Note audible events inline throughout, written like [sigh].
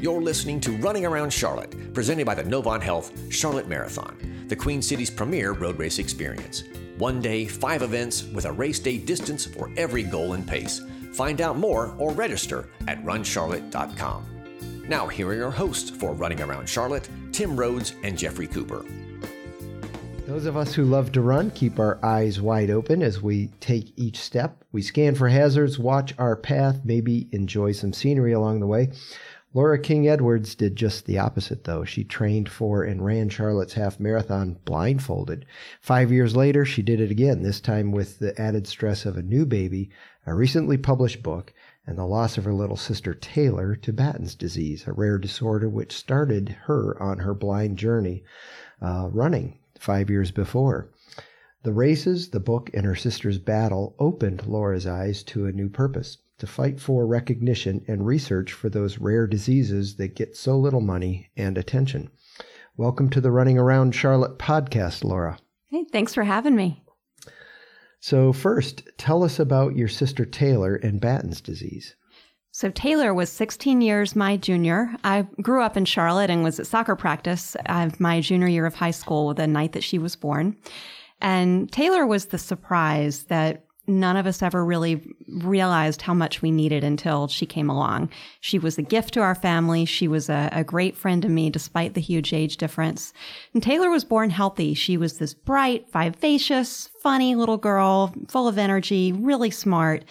You're listening to Running Around Charlotte, presented by the Novant Health Charlotte Marathon, the Queen City's premier road race experience. One day, five events with a race day distance for every goal and pace. Find out more or register at runcharlotte.com. Now, here are your hosts for Running Around Charlotte Tim Rhodes and Jeffrey Cooper. Those of us who love to run keep our eyes wide open as we take each step. We scan for hazards, watch our path, maybe enjoy some scenery along the way. Laura King Edwards did just the opposite, though. She trained for and ran Charlotte's half marathon blindfolded. Five years later, she did it again, this time with the added stress of a new baby, a recently published book, and the loss of her little sister Taylor to Batten's disease, a rare disorder which started her on her blind journey uh, running five years before. The races, the book, and her sister's battle opened Laura's eyes to a new purpose to fight for recognition and research for those rare diseases that get so little money and attention. Welcome to the Running Around Charlotte podcast, Laura. Hey, thanks for having me. So, first, tell us about your sister Taylor and Batten's disease. So, Taylor was 16 years my junior. I grew up in Charlotte and was at soccer practice my junior year of high school the night that she was born. And Taylor was the surprise that none of us ever really realized how much we needed until she came along. She was a gift to our family. She was a, a, great friend to me despite the huge age difference. And Taylor was born healthy. She was this bright, vivacious, funny little girl, full of energy, really smart.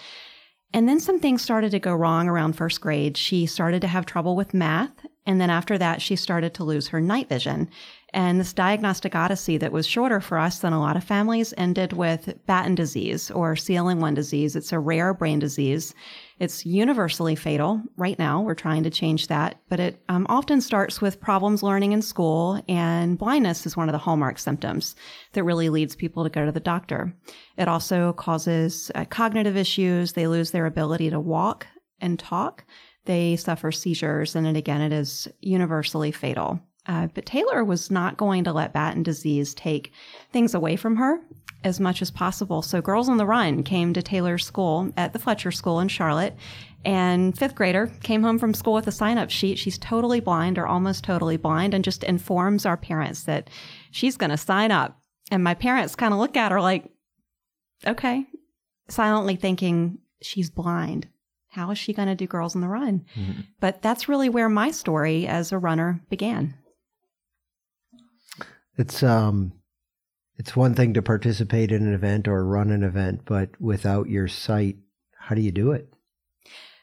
And then some things started to go wrong around first grade. She started to have trouble with math. And then after that, she started to lose her night vision. And this diagnostic odyssey that was shorter for us than a lot of families ended with Batten disease or CLN1 disease. It's a rare brain disease. It's universally fatal. Right now, we're trying to change that, but it um, often starts with problems learning in school, and blindness is one of the hallmark symptoms that really leads people to go to the doctor. It also causes uh, cognitive issues. They lose their ability to walk and talk. They suffer seizures, and again, it is universally fatal. Uh, but Taylor was not going to let Batten disease take things away from her as much as possible. So Girls on the Run came to Taylor's school at the Fletcher School in Charlotte. And fifth grader came home from school with a sign up sheet. She's totally blind or almost totally blind and just informs our parents that she's going to sign up. And my parents kind of look at her like, okay, silently thinking she's blind. How is she going to do Girls on the Run? Mm-hmm. But that's really where my story as a runner began. It's um it's one thing to participate in an event or run an event, but without your sight, how do you do it?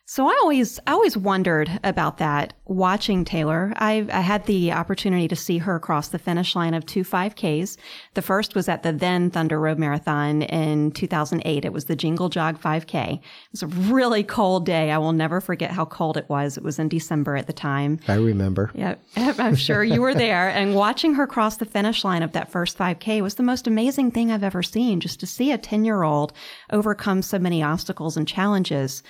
So I always, I always wondered about that watching Taylor. I, I, had the opportunity to see her cross the finish line of two 5Ks. The first was at the then Thunder Road Marathon in 2008. It was the Jingle Jog 5K. It was a really cold day. I will never forget how cold it was. It was in December at the time. I remember. Yeah, I'm sure you were there. And watching her cross the finish line of that first 5K was the most amazing thing I've ever seen. Just to see a 10 year old overcome so many obstacles and challenges.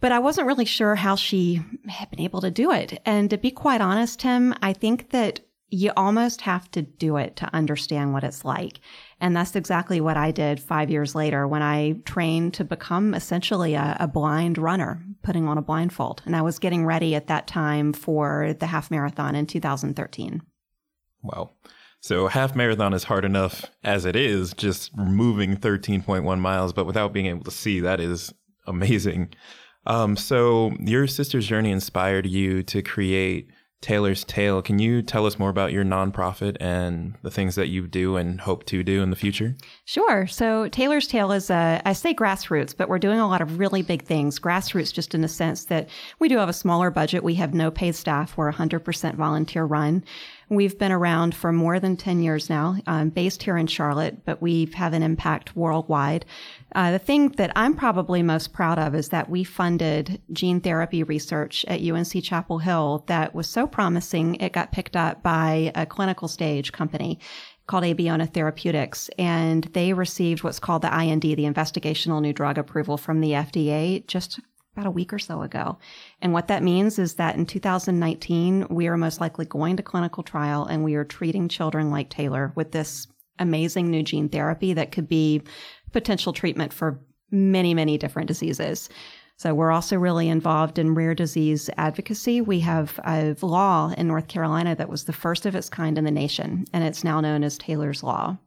But I wasn't really sure how she had been able to do it. And to be quite honest, Tim, I think that you almost have to do it to understand what it's like. And that's exactly what I did five years later when I trained to become essentially a, a, blind runner, putting on a blindfold. And I was getting ready at that time for the half marathon in 2013. Wow. So half marathon is hard enough as it is, just moving 13.1 miles, but without being able to see, that is amazing. Um, so your sister's journey inspired you to create Taylor's Tale. Can you tell us more about your nonprofit and the things that you do and hope to do in the future? Sure. So Taylor's Tale is a, I say grassroots, but we're doing a lot of really big things. Grassroots, just in the sense that we do have a smaller budget. We have no paid staff. We're 100% volunteer run. We've been around for more than 10 years now, um, based here in Charlotte, but we have an impact worldwide. Uh, the thing that I'm probably most proud of is that we funded gene therapy research at UNC Chapel Hill that was so promising, it got picked up by a clinical stage company called Abeona Therapeutics, and they received what's called the IND, the Investigational New Drug Approval from the FDA, just about a week or so ago. And what that means is that in 2019, we are most likely going to clinical trial and we are treating children like Taylor with this amazing new gene therapy that could be potential treatment for many, many different diseases. So we're also really involved in rare disease advocacy. We have a law in North Carolina that was the first of its kind in the nation, and it's now known as Taylor's Law.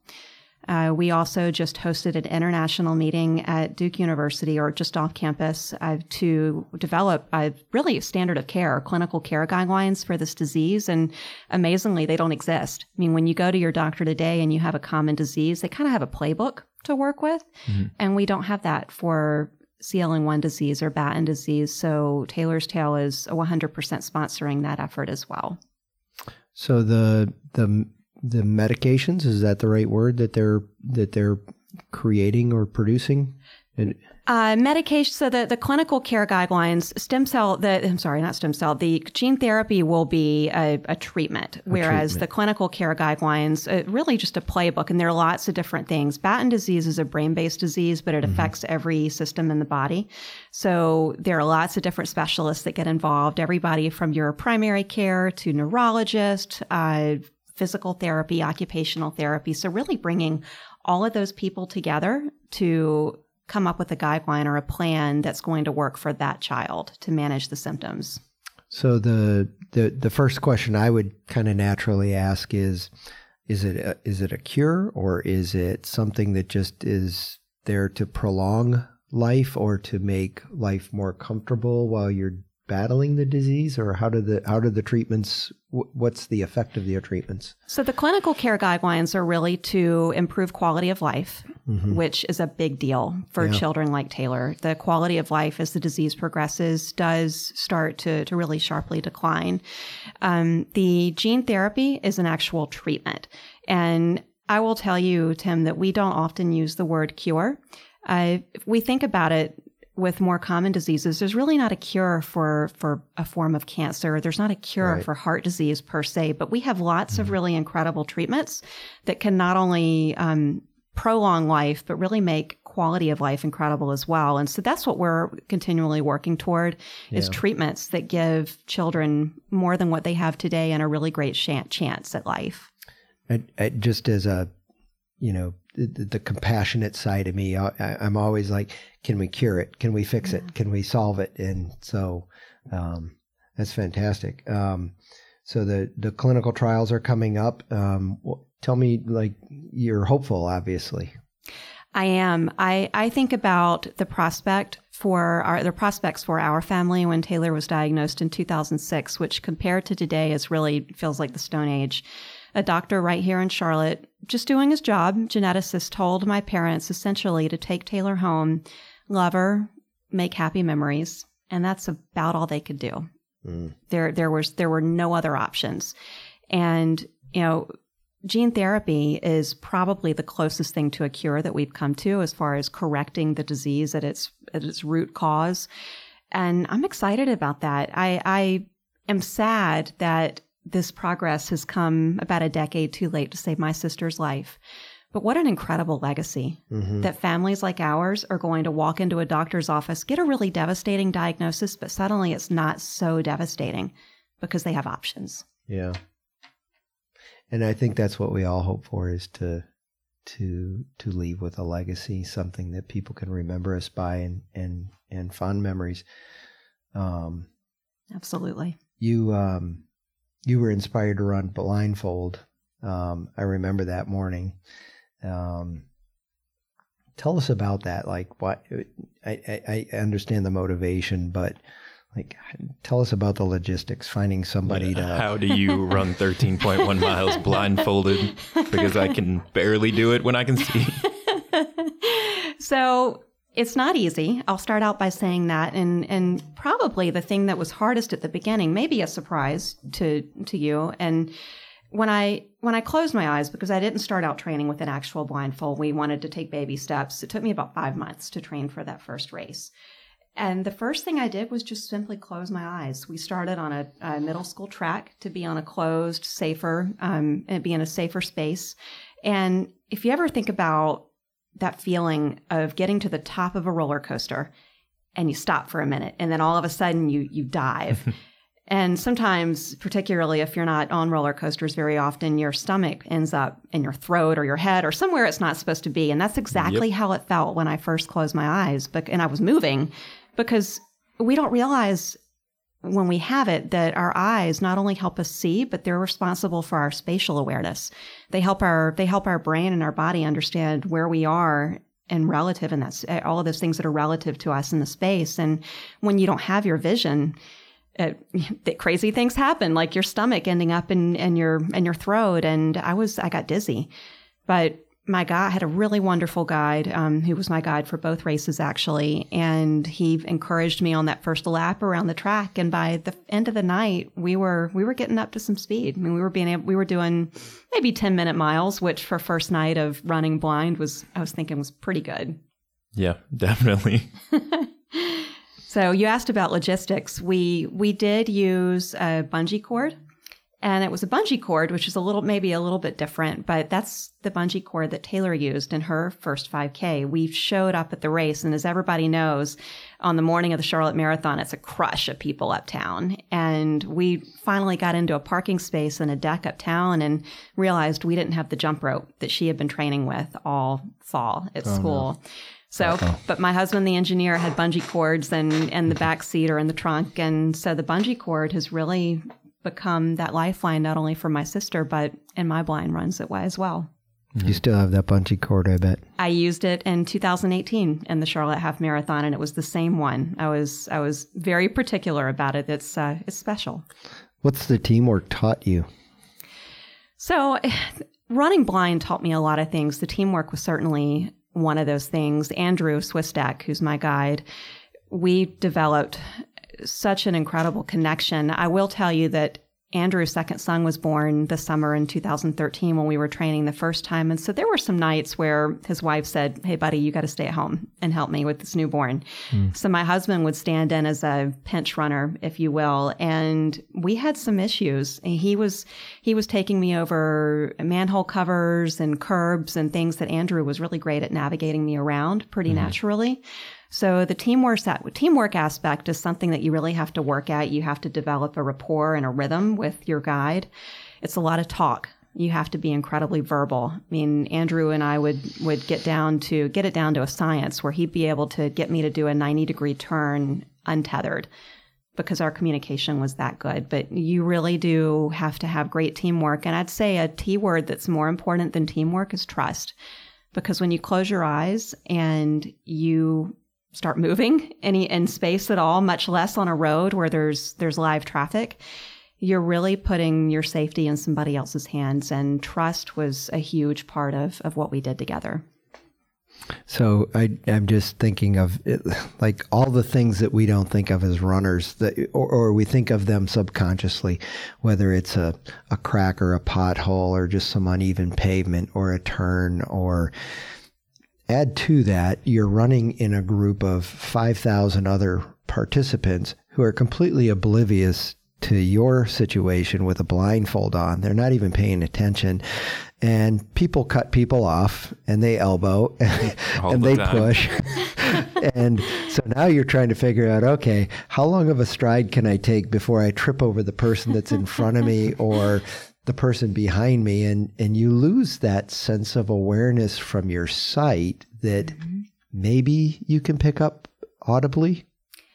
Uh, we also just hosted an international meeting at Duke University or just off campus uh, to develop a really standard of care, clinical care guidelines for this disease. And amazingly, they don't exist. I mean, when you go to your doctor today and you have a common disease, they kind of have a playbook to work with. Mm-hmm. And we don't have that for CLN1 disease or Batten disease. So Taylor's Tale is 100% sponsoring that effort as well. So the the the medications is that the right word that they're that they're creating or producing and uh, medication. So the, the clinical care guidelines, stem cell. The I'm sorry, not stem cell. The gene therapy will be a, a treatment, a whereas treatment. the clinical care guidelines, uh, really just a playbook. And there are lots of different things. Batten disease is a brain based disease, but it mm-hmm. affects every system in the body. So there are lots of different specialists that get involved. Everybody from your primary care to neurologist. Uh, physical therapy, occupational therapy. So, really bringing all of those people together to come up with a guideline or a plan that's going to work for that child to manage the symptoms. So the the the first question I would kind of naturally ask is is it a, is it a cure or is it something that just is there to prolong life or to make life more comfortable while you're battling the disease, or how do the how do the treatments? What's the effect of the treatments? So the clinical care guidelines are really to improve quality of life, mm-hmm. which is a big deal for yeah. children like Taylor. The quality of life as the disease progresses does start to to really sharply decline. Um, the gene therapy is an actual treatment, and I will tell you, Tim, that we don't often use the word cure. Uh, we think about it with more common diseases, there's really not a cure for for a form of cancer. There's not a cure right. for heart disease per se, but we have lots mm-hmm. of really incredible treatments that can not only um, prolong life, but really make quality of life incredible as well. And so that's what we're continually working toward is treatments that give children more than what they have today and a really great chance at life. And, and just as a, you know, the, the, compassionate side of me. I, am always like, can we cure it? Can we fix it? Can we solve it? And so um, that's fantastic. Um, so the the clinical trials are coming up. Um, tell me, like, you're hopeful, obviously. I am. I, I think about the prospect for our the prospects for our family when Taylor was diagnosed in 2006, which compared to today is really feels like the Stone Age a doctor right here in Charlotte, just doing his job, geneticist told my parents essentially to take Taylor home, love her, make happy memories, and that's about all they could do. Mm. There there was there were no other options. And, you know, gene therapy is probably the closest thing to a cure that we've come to as far as correcting the disease at its at its root cause. And I'm excited about that. I I am sad that this progress has come about a decade too late to save my sister's life. But what an incredible legacy mm-hmm. that families like ours are going to walk into a doctor's office, get a really devastating diagnosis, but suddenly it's not so devastating because they have options. Yeah. And I think that's what we all hope for is to to to leave with a legacy, something that people can remember us by and and and fond memories. Um Absolutely. You um you were inspired to run blindfold. Um, I remember that morning. Um, tell us about that. Like, what? I, I, I understand the motivation, but like, tell us about the logistics. Finding somebody to. How do you [laughs] run 13.1 miles blindfolded? Because I can barely do it when I can see. [laughs] so it's not easy. I'll start out by saying that, and and probably the thing that was hardest at the beginning, maybe a surprise to to you, and when I when I closed my eyes because I didn't start out training with an actual blindfold. We wanted to take baby steps. It took me about five months to train for that first race. And the first thing I did was just simply close my eyes. We started on a, a middle school track to be on a closed, safer, um, and be in a safer space. And if you ever think about that feeling of getting to the top of a roller coaster and you stop for a minute and then all of a sudden you you dive. [laughs] and sometimes, particularly if you're not on roller coasters very often, your stomach ends up in your throat or your head or somewhere it's not supposed to be. And that's exactly yep. how it felt when I first closed my eyes. But and I was moving, because we don't realize when we have it that our eyes not only help us see but they're responsible for our spatial awareness. They help our they help our brain and our body understand where we are and relative and that's all of those things that are relative to us in the space. And when you don't have your vision [laughs] uh, crazy things happen like your stomach ending up in, in your in your throat. And i was i got dizzy. But my guide had a really wonderful guide um, who was my guide for both races actually. And he encouraged me on that first lap around the track. And by the end of the night we were we were getting up to some speed. I mean we were being able, we were doing maybe 10 minute miles which for first night of running blind was i was thinking was pretty good. Yeah [laughs] definitely. [laughs] So you asked about logistics. We we did use a bungee cord and it was a bungee cord, which is a little, maybe a little bit different, but that's the bungee cord that Taylor used in her first 5K. We showed up at the race, and as everybody knows, on the morning of the Charlotte Marathon, it's a crush of people uptown. And we finally got into a parking space and a deck uptown and realized we didn't have the jump rope that she had been training with all fall at oh, school. No. So, but my husband, the engineer, had bungee cords and and the back seat or in the trunk, and so the bungee cord has really become that lifeline not only for my sister but in my blind runs that way as well. You still have that bungee cord, I bet. I used it in 2018 in the Charlotte Half Marathon, and it was the same one. I was I was very particular about it. It's uh, it's special. What's the teamwork taught you? So, [sighs] running blind taught me a lot of things. The teamwork was certainly one of those things. Andrew Swistak, who's my guide, we developed such an incredible connection. I will tell you that Andrew's second son was born the summer in 2013 when we were training the first time. And so there were some nights where his wife said, Hey, buddy, you got to stay at home and help me with this newborn. Mm. So my husband would stand in as a pinch runner, if you will. And we had some issues. He was, he was taking me over manhole covers and curbs and things that Andrew was really great at navigating me around pretty mm. naturally. So the teamwork teamwork aspect is something that you really have to work at. You have to develop a rapport and a rhythm with your guide. It's a lot of talk. You have to be incredibly verbal. I mean, Andrew and I would would get down to get it down to a science where he'd be able to get me to do a 90 degree turn untethered because our communication was that good. But you really do have to have great teamwork. And I'd say a T word that's more important than teamwork is trust. Because when you close your eyes and you start moving any in space at all, much less on a road where there's there's live traffic. You're really putting your safety in somebody else's hands, and trust was a huge part of of what we did together. So I, am just thinking of it, like all the things that we don't think of as runners, that, or, or, we think of them subconsciously, whether it's a, a crack or a pothole or just some uneven pavement or a turn or Add to that, you're running in a group of 5,000 other participants who are completely oblivious to your situation with a blindfold on. They're not even paying attention. And people cut people off and they elbow [laughs] and the they time. push. [laughs] and so now you're trying to figure out okay, how long of a stride can I take before I trip over the person that's in front of me or the person behind me and and you lose that sense of awareness from your sight that mm-hmm. maybe you can pick up audibly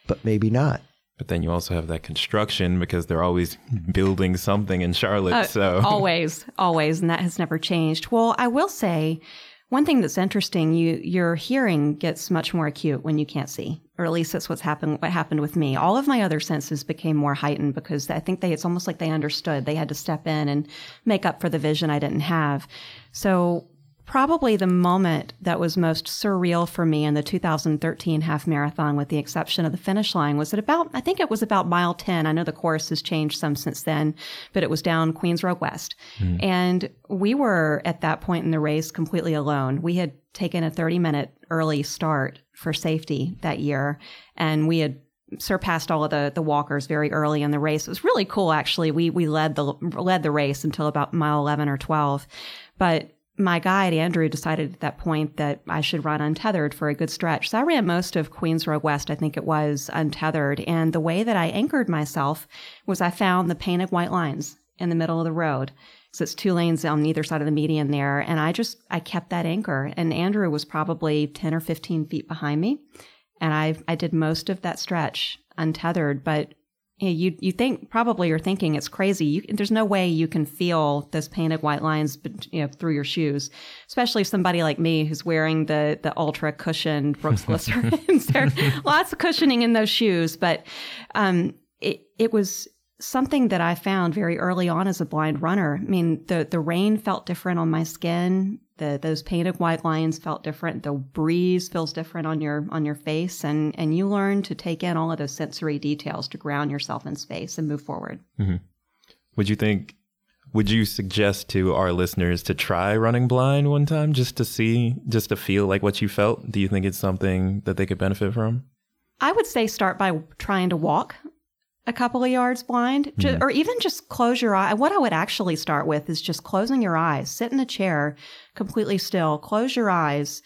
but maybe not. But then you also have that construction because they're always building something in Charlotte uh, so. always always and that has never changed. Well i will say one thing that's interesting, you your hearing gets much more acute when you can't see, or at least that's what's happened. What happened with me? All of my other senses became more heightened because I think they it's almost like they understood. They had to step in and make up for the vision I didn't have. So probably the moment that was most surreal for me in the 2013 half marathon, with the exception of the finish line, was at about, I think it was about mile 10. I know the course has changed some since then, but it was down Queens Road West. Mm. And we were at that point in the race completely alone. We had taken a 30 minute early start for safety that year, and we had surpassed all of the the walkers very early in the race. It was really cool actually. We we led the led the race until about mile 11 or 12. But my guide, Andrew, decided at that point that I should run untethered for a good stretch. So I ran most of Queens Road West, I think it was, untethered. And the way that I anchored myself was I found the painted white lines in the middle of the road. So it's two lanes on either side of the median there. And I just, I kept that anchor. And Andrew was probably 10 or 15 feet behind me. And I, I did most of that stretch untethered, but you, you, you think probably you're thinking it's crazy. You, there's no way you can feel those painted white lines, you know, through your shoes, especially somebody like me who's wearing the the ultra cushioned Brooks [laughs] Glycerins. [laughs] There's lots of cushioning in those shoes, but um, it it was something that I found very early on as a blind runner. I mean, the the rain felt different on my skin. The those painted white lines felt different. The breeze feels different on your on your face, and and you learn to take in all of those sensory details to ground yourself in space and move forward. Mm-hmm. Would you think? Would you suggest to our listeners to try running blind one time just to see, just to feel like what you felt? Do you think it's something that they could benefit from? I would say start by trying to walk a couple of yards blind, mm-hmm. or even just close your eye. What I would actually start with is just closing your eyes, sit in a chair completely still, close your eyes,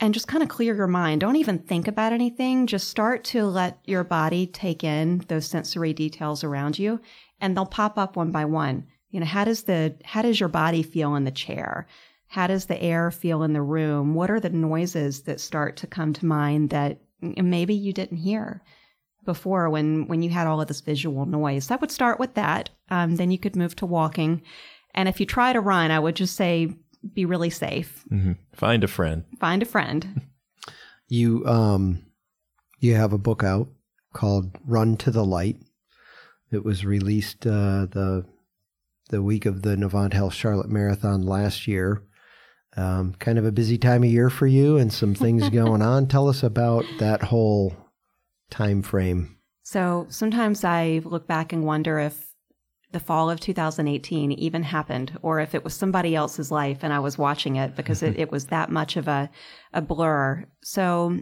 and just kind of clear your mind. Don't even think about anything. Just start to let your body take in those sensory details around you, and they'll pop up one by one. You know, how does the how does your body feel in the chair? How does the air feel in the room? What are the noises that start to come to mind that maybe you didn't hear? Before when when you had all of this visual noise. I would start with that. Um, then you could move to walking, and if you try to run, I would just say be really safe. Mm-hmm. Find a friend. Find a friend. [laughs] you um, you have a book out called Run to the Light. It was released uh, the the week of the Novant Health Charlotte Marathon last year. Um, kind of a busy time of year for you and some things [laughs] going on. Tell us about that whole time frame? So sometimes I look back and wonder if the fall of 2018 even happened or if it was somebody else's life and I was watching it because it, [laughs] it was that much of a, a blur. So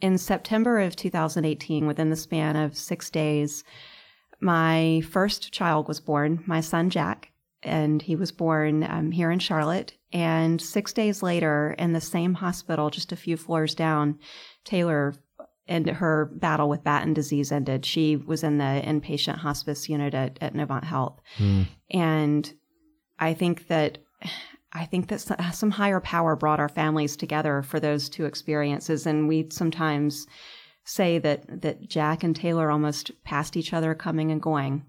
in September of 2018, within the span of six days, my first child was born, my son Jack, and he was born um, here in Charlotte. And six days later, in the same hospital, just a few floors down, Taylor and her battle with Batten disease ended. She was in the inpatient hospice unit at, at Novant Health. Mm. And I think that I think that some higher power brought our families together for those two experiences. And we sometimes say that that Jack and Taylor almost passed each other coming and going.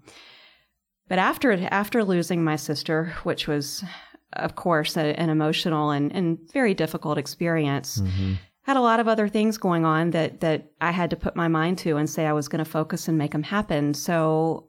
But after after losing my sister, which was of course a, an emotional and, and very difficult experience, mm-hmm had a lot of other things going on that that I had to put my mind to and say I was going to focus and make them happen. So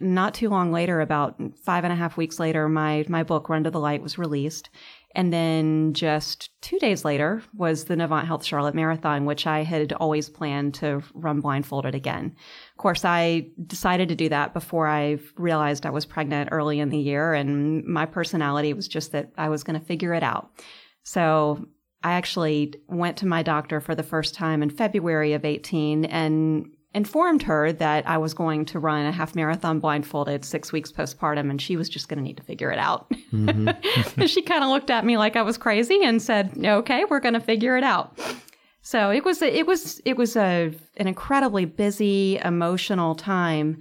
not too long later, about five and a half weeks later, my my book Run to the Light was released. And then just two days later was the Novant Health Charlotte Marathon, which I had always planned to run blindfolded again. Of course, I decided to do that before I realized I was pregnant early in the year. And my personality was just that I was going to figure it out. So I actually went to my doctor for the first time in February of 18 and informed her that I was going to run a half marathon blindfolded six weeks postpartum, and she was just going to need to figure it out. Mm-hmm. [laughs] she kind of looked at me like I was crazy and said, "Okay, we're going to figure it out." So it was a, it was it was a an incredibly busy, emotional time,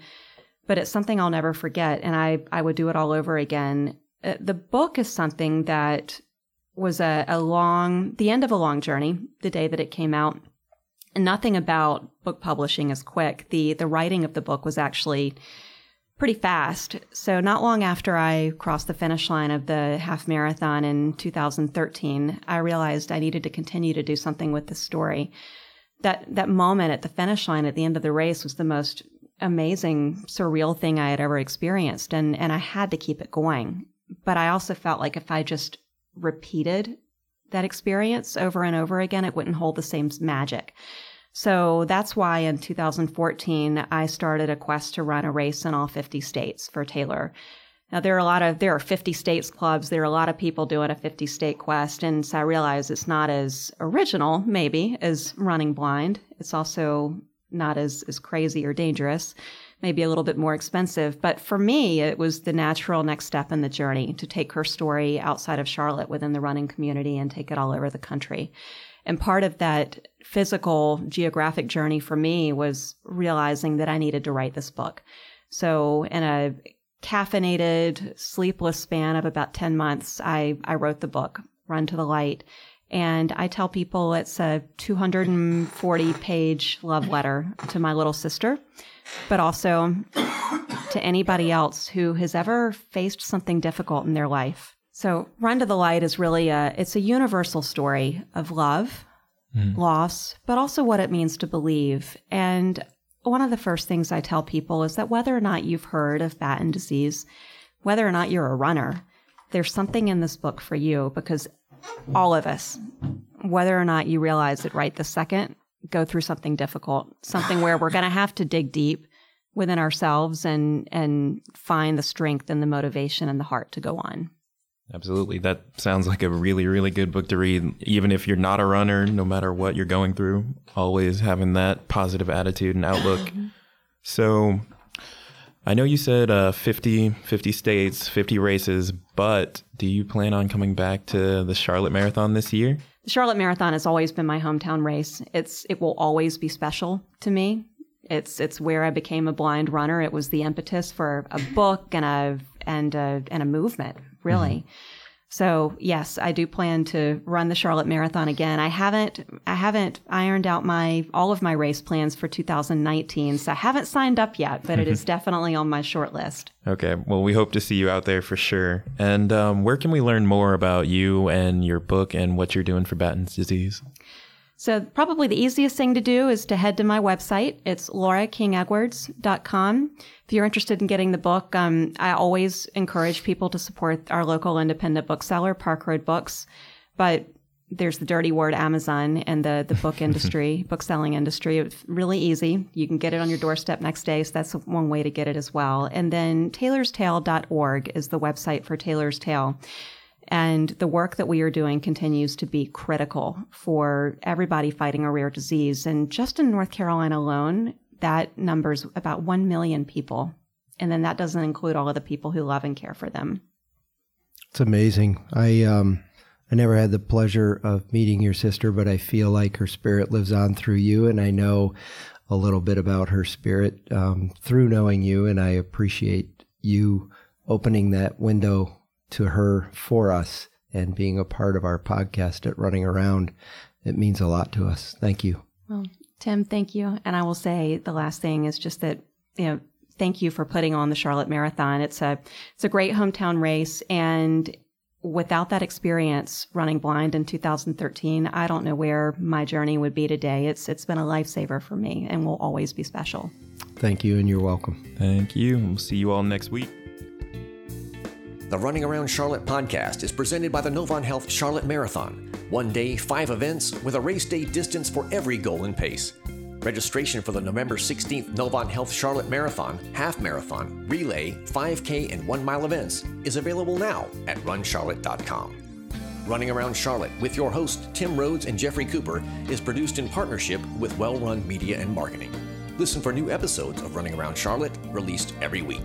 but it's something I'll never forget, and I I would do it all over again. Uh, the book is something that was a, a long, the end of a long journey, the day that it came out. And nothing about book publishing is quick. The, the writing of the book was actually pretty fast. So not long after I crossed the finish line of the half marathon in 2013, I realized I needed to continue to do something with the story. That, that moment at the finish line at the end of the race was the most amazing, surreal thing I had ever experienced. And, and I had to keep it going. But I also felt like if I just repeated that experience over and over again, it wouldn't hold the same magic. So that's why in 2014, I started a quest to run a race in all 50 states for Taylor. Now there are a lot of there are 50 states clubs. There are a lot of people doing a 50 state quest, and so I realize it's not as original, maybe, as running blind. It's also not as as crazy or dangerous maybe a little bit more expensive. But for me, it was the natural next step in the journey to take her story outside of Charlotte within the running community and take it all over the country. And part of that physical geographic journey for me was realizing that I needed to write this book. So in a caffeinated, sleepless span of about 10 months, I, I wrote the book, Run to the Light. And I tell people it's a 240 page love letter to my little sister, but also to anybody else who has ever faced something difficult in their life. So Run to the Light is really a it's a universal story of love, hmm. loss, but also what it means to believe. And one of the first things I tell people is that whether or not you've heard of Batten disease, whether or not you're a runner, there's something in this book for you because all of us, whether or not you realize it right the second, go through something difficult, something where we're going to have to dig deep within ourselves and and find the strength and the motivation and the heart to go on. Absolutely. That sounds like a really, really good book to read. Even if you're not a runner, no matter what you're going through, always having that positive attitude and outlook. Mm-hmm. so I know you said uh, 50, 50 states, 50 races, but do you plan on coming back to the Charlotte Marathon this year? The Charlotte Marathon has always been my hometown race. It's it will always be special to me. It's it's where I became a blind runner. It was the impetus for a book and a and a and a movement, really. So yes, I do plan to run the Charlotte Marathon again. I haven't I haven't ironed out my all of my race plans for 2019, so I haven't signed up yet, but it is [laughs] definitely on my short list. Okay. Well, we hope to see you out there for sure. And um, where can we learn more about you and your book and what you're doing for Batten's disease? So probably the easiest thing to do is to head to my website. It's laurakingedwards.com. If you're interested in getting the book, um, I always encourage people to support our local independent bookseller, Park Road Books. But there's the dirty word Amazon and the, the book [laughs] industry, book selling industry. It's really easy. You can get it on your doorstep next day. So that's one way to get it as well. And then taylorstale.org is the website for Taylor's Tale. And the work that we are doing continues to be critical for everybody fighting a rare disease. And just in North Carolina alone, that numbers about 1 million people. And then that doesn't include all of the people who love and care for them. It's amazing. I um I never had the pleasure of meeting your sister, but I feel like her spirit lives on through you, and I know a little bit about her spirit um, through knowing you, and I appreciate you opening that window to her for us and being a part of our podcast at Running Around. It means a lot to us. Thank you. Well, Tim, thank you. And I will say the last thing is just that, you know, thank you for putting on the Charlotte Marathon. It's a it's a great hometown race and without that experience running blind in 2013, I don't know where my journey would be today. It's it's been a lifesaver for me and will always be special. Thank you, and you're welcome. Thank you. We'll see you all next week. The Running Around Charlotte podcast is presented by the Novant Health Charlotte Marathon. One day, five events with a race day distance for every goal and pace. Registration for the November 16th Novant Health Charlotte Marathon, Half Marathon, Relay, 5K, and 1 mile events is available now at runcharlotte.com. Running Around Charlotte with your hosts Tim Rhodes and Jeffrey Cooper is produced in partnership with Well Run Media and Marketing. Listen for new episodes of Running Around Charlotte released every week.